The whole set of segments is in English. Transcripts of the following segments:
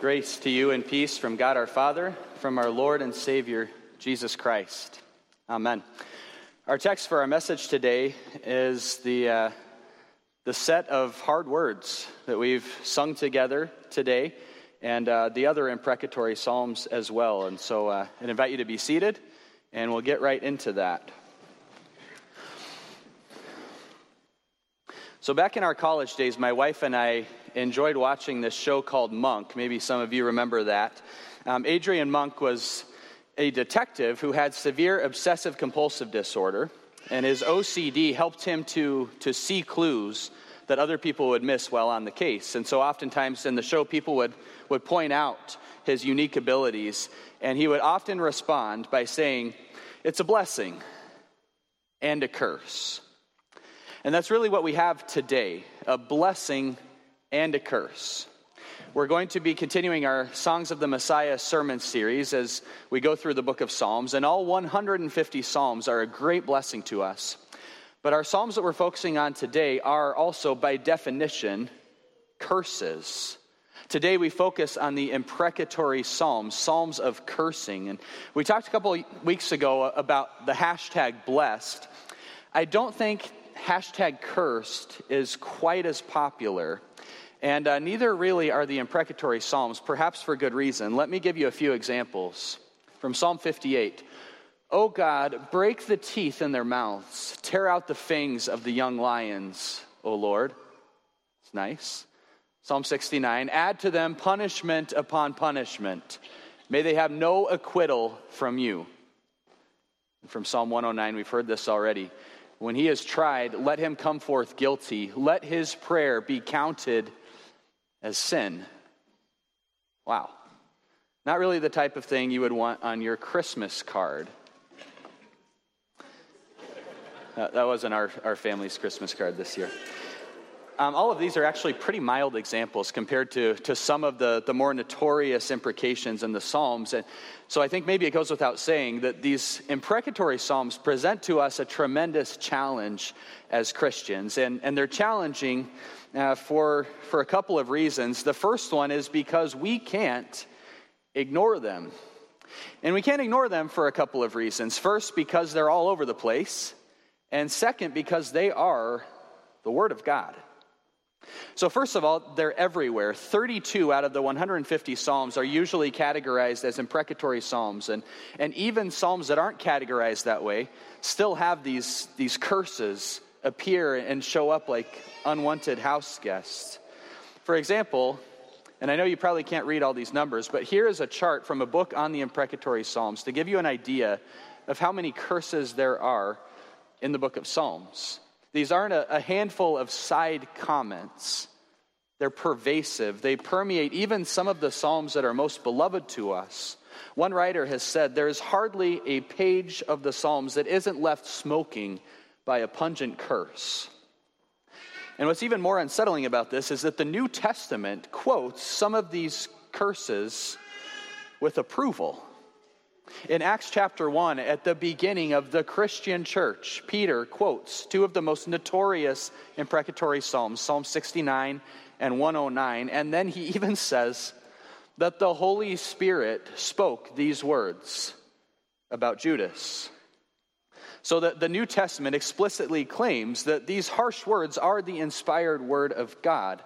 Grace to you and peace from God our Father, from our Lord and Savior, Jesus Christ. Amen. Our text for our message today is the, uh, the set of hard words that we've sung together today and uh, the other imprecatory psalms as well. And so uh, I invite you to be seated, and we'll get right into that. So, back in our college days, my wife and I enjoyed watching this show called Monk. Maybe some of you remember that. Um, Adrian Monk was a detective who had severe obsessive compulsive disorder, and his OCD helped him to, to see clues that other people would miss while on the case. And so, oftentimes in the show, people would, would point out his unique abilities, and he would often respond by saying, It's a blessing and a curse. And that's really what we have today a blessing and a curse. We're going to be continuing our Songs of the Messiah sermon series as we go through the book of Psalms, and all 150 Psalms are a great blessing to us. But our Psalms that we're focusing on today are also, by definition, curses. Today we focus on the imprecatory Psalms, Psalms of cursing. And we talked a couple weeks ago about the hashtag blessed. I don't think hashtag cursed is quite as popular. And uh, neither really are the imprecatory Psalms, perhaps for good reason. Let me give you a few examples. From Psalm 58 O God, break the teeth in their mouths, tear out the fangs of the young lions, O Lord. It's nice. Psalm 69 Add to them punishment upon punishment. May they have no acquittal from you. From Psalm 109, we've heard this already. When he is tried, let him come forth guilty. Let his prayer be counted as sin. Wow. Not really the type of thing you would want on your Christmas card. That wasn't our, our family's Christmas card this year. Um, all of these are actually pretty mild examples compared to, to some of the, the more notorious imprecations in the Psalms. And so I think maybe it goes without saying that these imprecatory Psalms present to us a tremendous challenge as Christians. And, and they're challenging uh, for, for a couple of reasons. The first one is because we can't ignore them. And we can't ignore them for a couple of reasons. First, because they're all over the place. And second, because they are the Word of God. So, first of all, they're everywhere. 32 out of the 150 Psalms are usually categorized as imprecatory Psalms. And, and even Psalms that aren't categorized that way still have these, these curses appear and show up like unwanted house guests. For example, and I know you probably can't read all these numbers, but here is a chart from a book on the imprecatory Psalms to give you an idea of how many curses there are in the book of Psalms. These aren't a, a handful of side comments. They're pervasive. They permeate even some of the Psalms that are most beloved to us. One writer has said there is hardly a page of the Psalms that isn't left smoking by a pungent curse. And what's even more unsettling about this is that the New Testament quotes some of these curses with approval. In Acts chapter 1, at the beginning of the Christian church, Peter quotes two of the most notorious imprecatory Psalms, Psalm 69 and 109. And then he even says that the Holy Spirit spoke these words about Judas. So that the New Testament explicitly claims that these harsh words are the inspired word of God.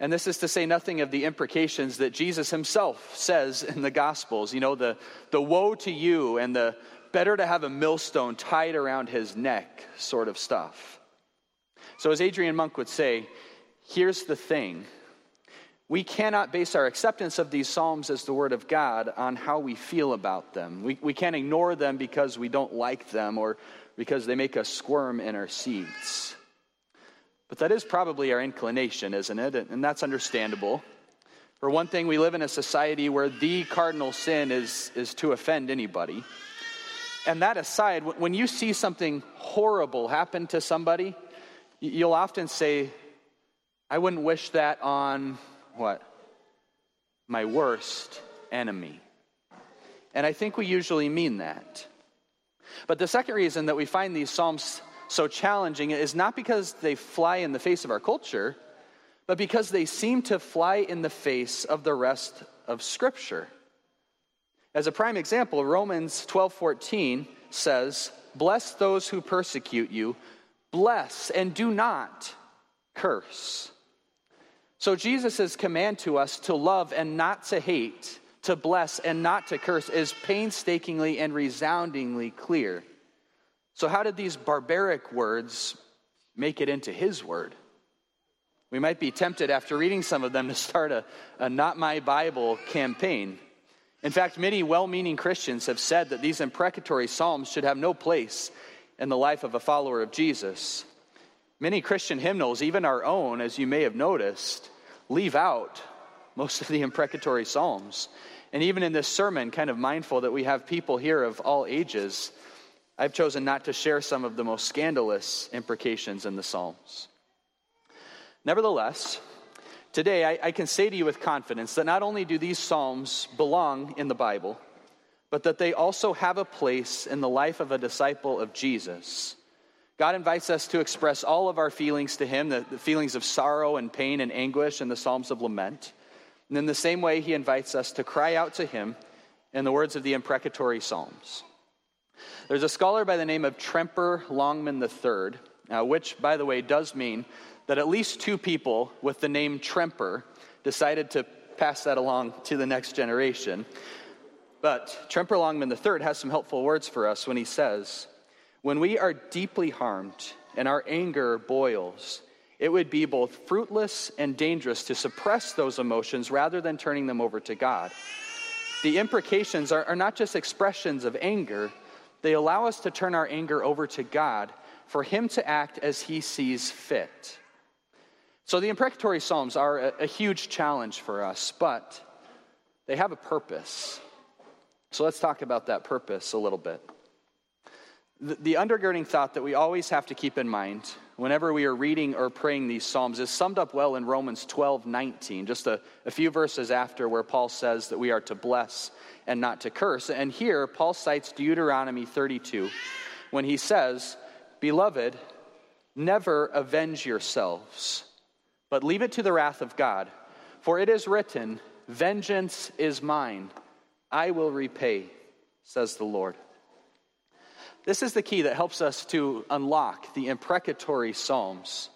And this is to say nothing of the imprecations that Jesus himself says in the Gospels. You know, the, the woe to you and the better to have a millstone tied around his neck sort of stuff. So, as Adrian Monk would say, here's the thing we cannot base our acceptance of these Psalms as the Word of God on how we feel about them. We, we can't ignore them because we don't like them or because they make us squirm in our seats. But that is probably our inclination, isn't it? And that's understandable. For one thing, we live in a society where the cardinal sin is, is to offend anybody. And that aside, when you see something horrible happen to somebody, you'll often say, I wouldn't wish that on what? My worst enemy. And I think we usually mean that. But the second reason that we find these Psalms so challenging is not because they fly in the face of our culture, but because they seem to fly in the face of the rest of Scripture. As a prime example, Romans 12:14 says, "Bless those who persecute you, bless and do not curse." So Jesus' command to us to love and not to hate, to bless and not to curse is painstakingly and resoundingly clear. So how did these barbaric words make it into his word? We might be tempted after reading some of them to start a, a Not My Bible campaign. In fact, many well meaning Christians have said that these imprecatory Psalms should have no place in the life of a follower of Jesus. Many Christian hymnals, even our own, as you may have noticed, leave out most of the imprecatory Psalms. And even in this sermon, kind of mindful that we have people here of all ages, I've chosen not to share some of the most scandalous imprecations in the Psalms. Nevertheless, today I, I, can say to you with confidence that not only do these Psalms belong in the Bible, but that they also have a place in the life of a disciple of Jesus. God invites us to express all of our feelings to Him, the, the feelings of sorrow and pain and anguish in the Psalms of Lament. And in the same way, He invites us to cry out to Him in the words of the imprecatory Psalms. There's a scholar by the name of Tremper Longman III, uh, which, by the way, does mean that at least two people with the name Tremper decided to pass that along to the next generation. But Tremper Longman III has some helpful words for us when he says, When we are deeply harmed and our anger boils, it would be both fruitless and dangerous to suppress those emotions rather than turning them over to God. The imprecations are, are not just expressions of anger, they allow us to turn our anger over to God for Him to act as He sees fit. So the imprecatory Psalms are a, a huge challenge for us, but they have a purpose. So let's talk about that purpose a little bit. The, the undergirding thought that we always have to keep in mind whenever we are reading or praying these Psalms is summed up well in Romans 12 19, just a, a few verses after where Paul says that we are to bless and not to curse. And here, Paul cites Deuteronomy 32 when he says, Beloved, never avenge yourselves but leave it to the wrath of God. For it is written, Vengeance is mine, I will repay, says the Lord. This is the key that helps us to unlock the imprecatory Psalms.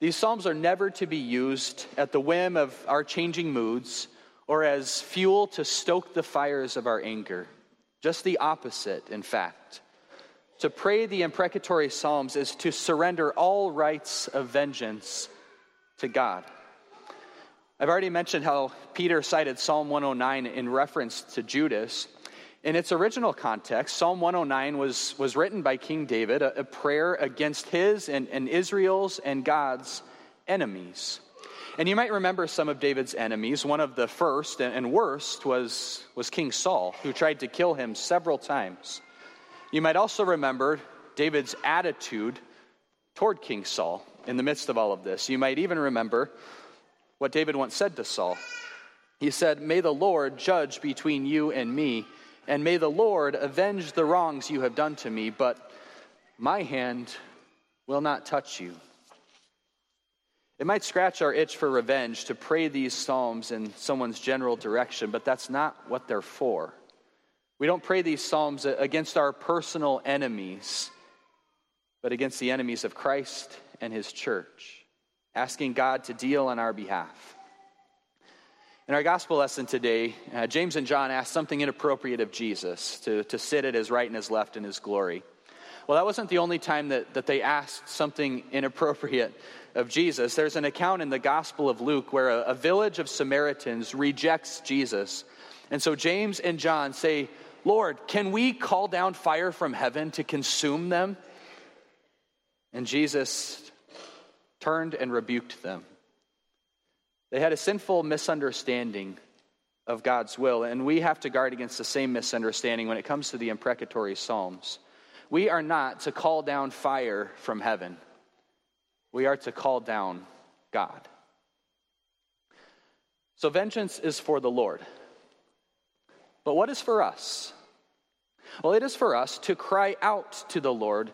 These Psalms are never to be used at the whim of our changing moods or as fuel to stoke the fires of our anger. Just the opposite, in fact. To pray the imprecatory Psalms is to surrender all rights of vengeance to God. I've already mentioned how Peter cited Psalm 109 in reference to Judas. In its original context, Psalm 109 was, was written by King David, a, a prayer against his and, and Israel's and God's enemies. And you might remember some of David's enemies. One of the first and worst was, was King Saul, who tried to kill him several times. You might also remember David's attitude toward King Saul in the midst of all of this. You might even remember what David once said to Saul. He said, May the Lord judge between you and me, and may the Lord avenge the wrongs you have done to me, but my hand will not touch you. It might scratch our itch for revenge to pray these psalms in someone's general direction, but that's not what they're for. We don't pray these psalms against our personal enemies, but against the enemies of Christ and his church, asking God to deal on our behalf. In our gospel lesson today, uh, James and John asked something inappropriate of Jesus to, to sit at his right and his left in his glory. Well, that wasn't the only time that, that they asked something inappropriate of Jesus. There's an account in the Gospel of Luke where a, a village of Samaritans rejects Jesus. And so James and John say, Lord, can we call down fire from heaven to consume them? And Jesus turned and rebuked them. They had a sinful misunderstanding of God's will, and we have to guard against the same misunderstanding when it comes to the imprecatory Psalms. We are not to call down fire from heaven, we are to call down God. So, vengeance is for the Lord. But what is for us? Well, it is for us to cry out to the Lord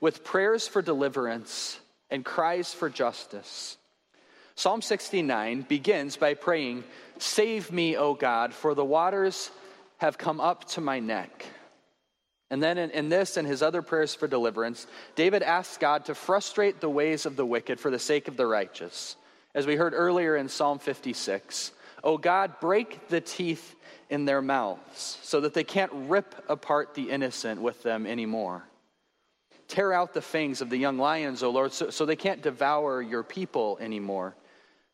with prayers for deliverance and cries for justice. Psalm 69 begins by praying, Save me, O God, for the waters have come up to my neck. And then in, in, this and his other prayers for deliverance, David asks God to frustrate the ways of the wicked for the sake of the righteous. As we heard earlier in Psalm 56, O God, break the teeth in their mouths so that they can't rip apart the innocent with them anymore. Tear out the fangs of the young lions, O Lord, so, so they can't devour your people anymore.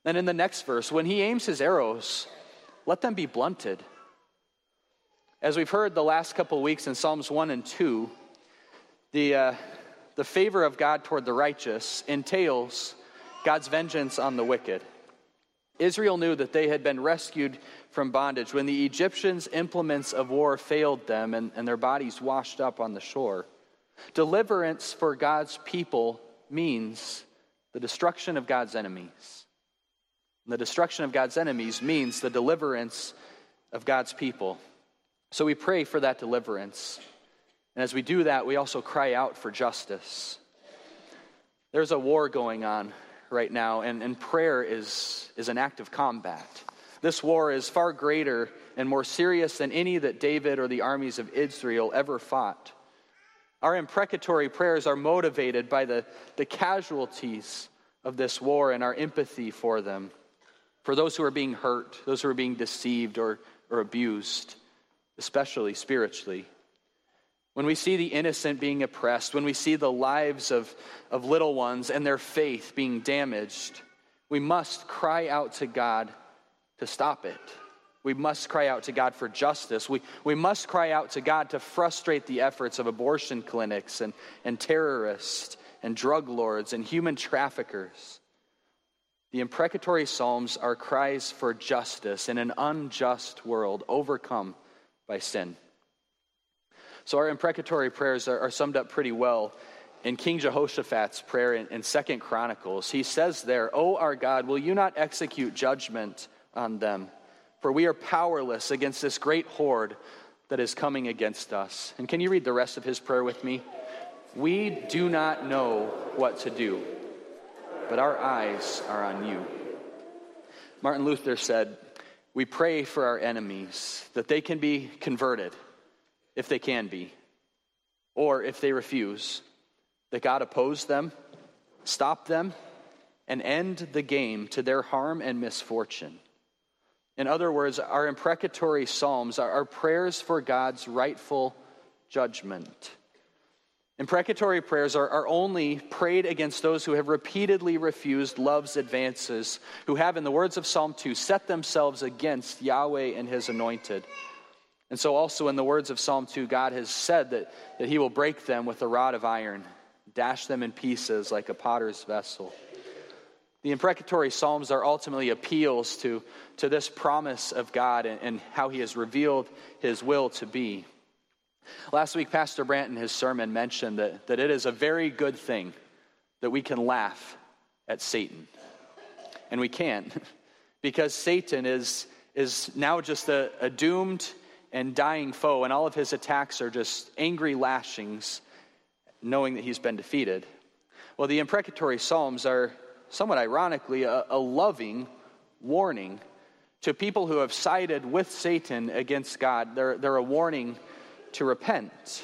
Then in the next verse, when he aims his arrows, let them be blunted. As we've heard the last couple of weeks in Psalms 1 and 2, the, uh, the favor of God toward the righteous entails God's vengeance on the wicked. Israel knew that they had been rescued from bondage when the Egyptians' implements of war failed them and, and their bodies washed up on the shore. Deliverance for God's people means the destruction of God's enemies. The destruction of God's enemies means the deliverance of God's people. So we pray for that deliverance. And as we do that, we also cry out for justice. There's a war going on right now, and, and prayer is, is an act of combat. This war is far greater and more serious than any that David or the armies of Israel ever fought. Our imprecatory prayers are motivated by the, the casualties of this war and our empathy for them, for those who are being hurt, those who are being deceived or, or abused, especially spiritually. When we see the innocent being oppressed, when we see the lives of, of little ones and their faith being damaged, we must cry out to God to stop it. We must cry out to God for justice. We, we must cry out to God to frustrate the efforts of abortion clinics and, and terrorists and drug lords and human traffickers. The imprecatory Psalms are cries for justice in an unjust world overcome by sin. So, our imprecatory prayers are, are summed up pretty well in King Jehoshaphat's prayer in, in Second Chronicles. He says there, O our God, will you not execute judgment on them? for we are powerless against this great horde that is coming against us. And can you read the rest of his prayer with me? We do not know what to do, but our eyes are on you. Martin Luther said, We pray for our enemies that they can be converted, if they can be, or if they refuse, that God oppose them, stop them, and end the game to their harm and misfortune. In other words, our imprecatory psalms are our prayers for God's rightful judgment. Imprecatory prayers are, are only prayed against those who have repeatedly refused love's advances, who have, in the words of Psalm 2, set themselves against Yahweh and his anointed. And so, also in the words of Psalm 2, God has said that, that he will break them with a rod of iron, dash them in pieces like a potter's vessel. The imprecatory Psalms are ultimately appeals to, to this promise of God and, and how He has revealed His will to be. Last week, Pastor Brandt in his sermon mentioned that, that it is a very good thing that we can laugh at Satan. And we can, because Satan is, is now just a, a doomed and dying foe, and all of his attacks are just angry lashings, knowing that he's been defeated. Well, the imprecatory Psalms are somewhat ironically, a, a loving warning to people who have sided with Satan against God. They're, they're a warning to repent.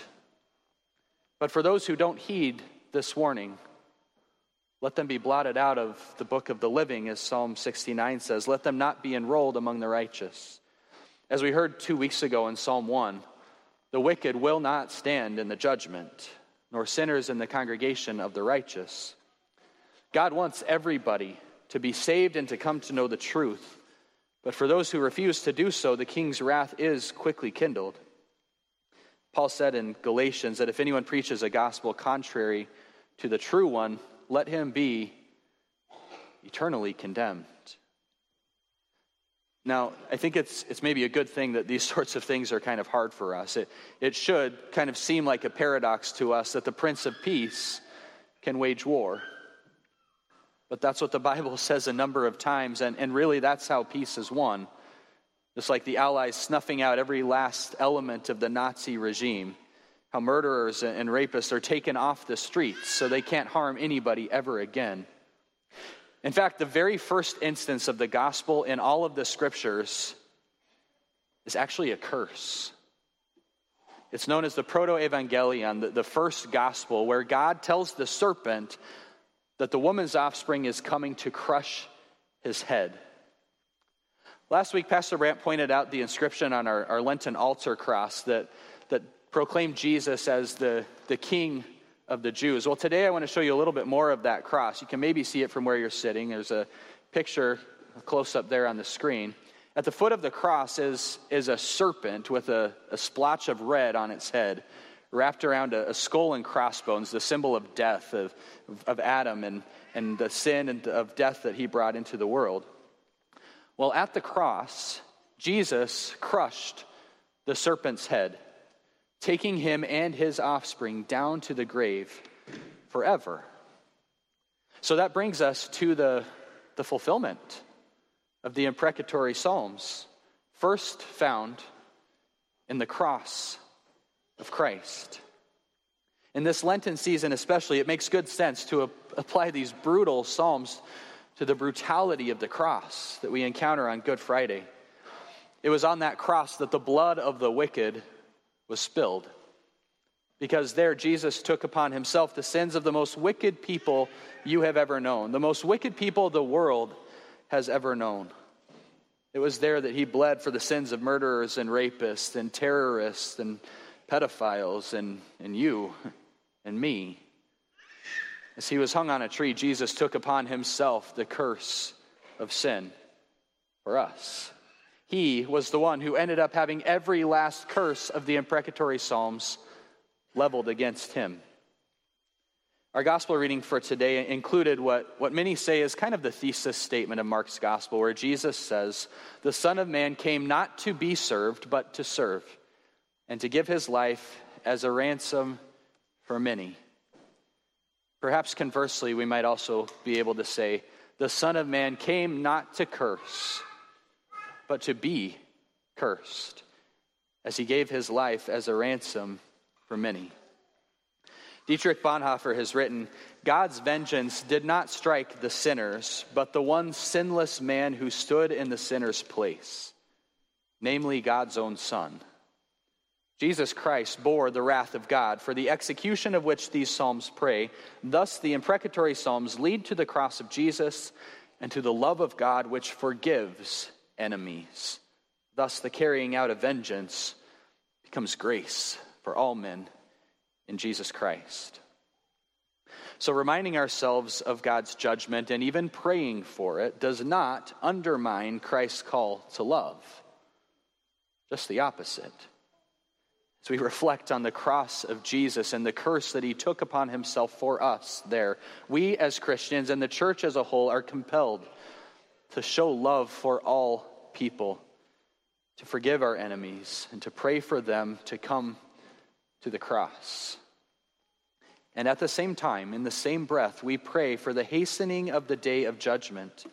But for those who don't heed this warning, let them be blotted out of the book of the living, as Psalm 69 says. Let them not be enrolled among the righteous. As we heard two weeks ago in Psalm 1, the wicked will not stand in the judgment, nor sinners in the congregation of the righteous. God wants everybody to be saved and to come to know the truth. But for those who refuse to do so, the king's wrath is quickly kindled. Paul said in Galatians that if anyone preaches a gospel contrary to the true one, let him be eternally condemned. Now, I think it's, it's maybe a good thing that these sorts of things are kind of hard for us. It, it should kind of seem like a paradox to us that the Prince of Peace can wage war. But that's what the Bible says a number of times, and, and really that's how peace is won. Just like the Allies snuffing out every last element of the Nazi regime, how murderers and rapists are taken off the streets so they can't harm anybody ever again. In fact, the very first instance of the gospel in all of the scriptures is actually a curse. It's known as the Proto Evangelion, the, the first gospel, where God tells the serpent that the woman's offspring is coming to crush his head. Last week, Pastor Brandt pointed out the inscription on our, our Lenten altar cross that, that proclaimed Jesus as the, the king of the Jews. Well, today I want to show you a little bit more of that cross. You can maybe see it from where you're sitting. There's a picture close up there on the screen. At the foot of the cross is, is a serpent with a, a splotch of red on its head, wrapped around a, a skull and crossbones, the symbol of death of, of Adam and, and the sin and of death that he brought into the world. Well, at the cross, Jesus crushed the serpent's head taking him and his offspring down to the grave forever. So that brings us to the, the fulfillment of the imprecatory Psalms, first found in the cross of Christ. In this Lenten season, especially, it makes good sense to apply these brutal Psalms to the brutality of the cross that we encounter on Good Friday. It was on that cross that the blood of the wicked was spilled. Because there, Jesus took upon himself the sins of the most wicked people you have ever known, the most wicked people the world has ever known. It was there that he bled for the sins of murderers and rapists and terrorists and pedophiles and, and you and me. As he was hung on a tree, Jesus took upon himself the curse of sin for us. He was the one who ended up having every last curse of the imprecatory Psalms leveled against him. Our gospel reading for today included what, what many say is kind of the thesis statement of Mark's gospel, where Jesus says, The Son of Man came not to be served, but to serve, and to give his life as a ransom for many. Perhaps conversely, we might also be able to say, The Son of Man came not to curse but to be cursed, as he gave his life as a ransom for many. Dietrich Bonhoeffer has written God's vengeance did not strike the sinners, but the one sinless man who stood in the sinner's place, namely God's own Son. Jesus Christ bore the wrath of God, for the execution of which these Psalms pray. Thus, the imprecatory Psalms lead to the cross of Jesus and to the love of God, which forgives enemies. Thus, the carrying out of vengeance becomes grace for all men in Jesus Christ. So, reminding ourselves of God's judgment and even praying for it does not undermine Christ's call to love. Just the opposite. We reflect on the cross of Jesus and the curse that he took upon himself for us there, we as Christians and the church as a whole are compelled to show love for all people, to forgive our enemies, and to pray for them to come to the cross. And at the same time, in the same breath, we pray for the hastening of the day of judgment.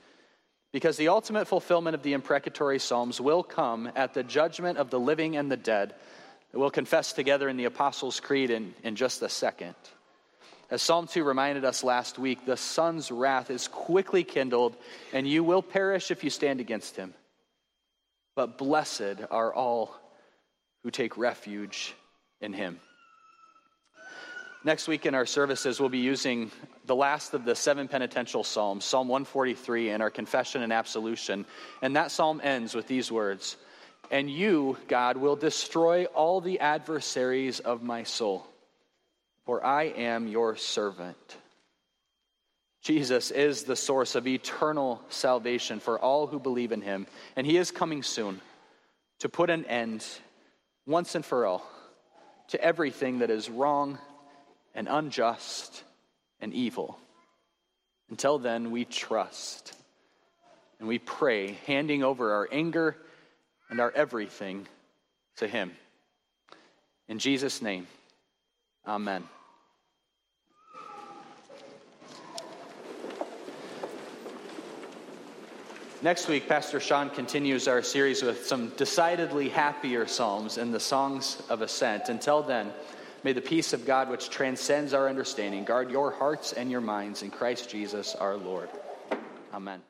Because the ultimate fulfillment of the imprecatory Psalms will come at the judgment of the living and the dead. We'll confess together in the Apostles' Creed in, in just a second. As Psalm 2 reminded us last week, the Son's wrath is quickly kindled, and you will perish if you stand against him. But blessed are all who take refuge in him. Next week in our services, we'll be using the last of the seven penitential psalms, Psalm 143, in our confession and absolution. And that psalm ends with these words And you, God, will destroy all the adversaries of my soul for I am your servant. Jesus is the source of eternal salvation for all who believe in him, and he is coming soon to put an end, once and for all, to everything that is wrong and unjust and evil. Until then, we trust and we pray, handing over our anger and our everything to him. In Jesus' name. Amen. Next week, Pastor Sean continues our series with some decidedly happier psalms in the Songs of Ascent. Until then, may the peace of God, which transcends our understanding, guard your hearts and your minds in Christ Jesus our Lord. Amen.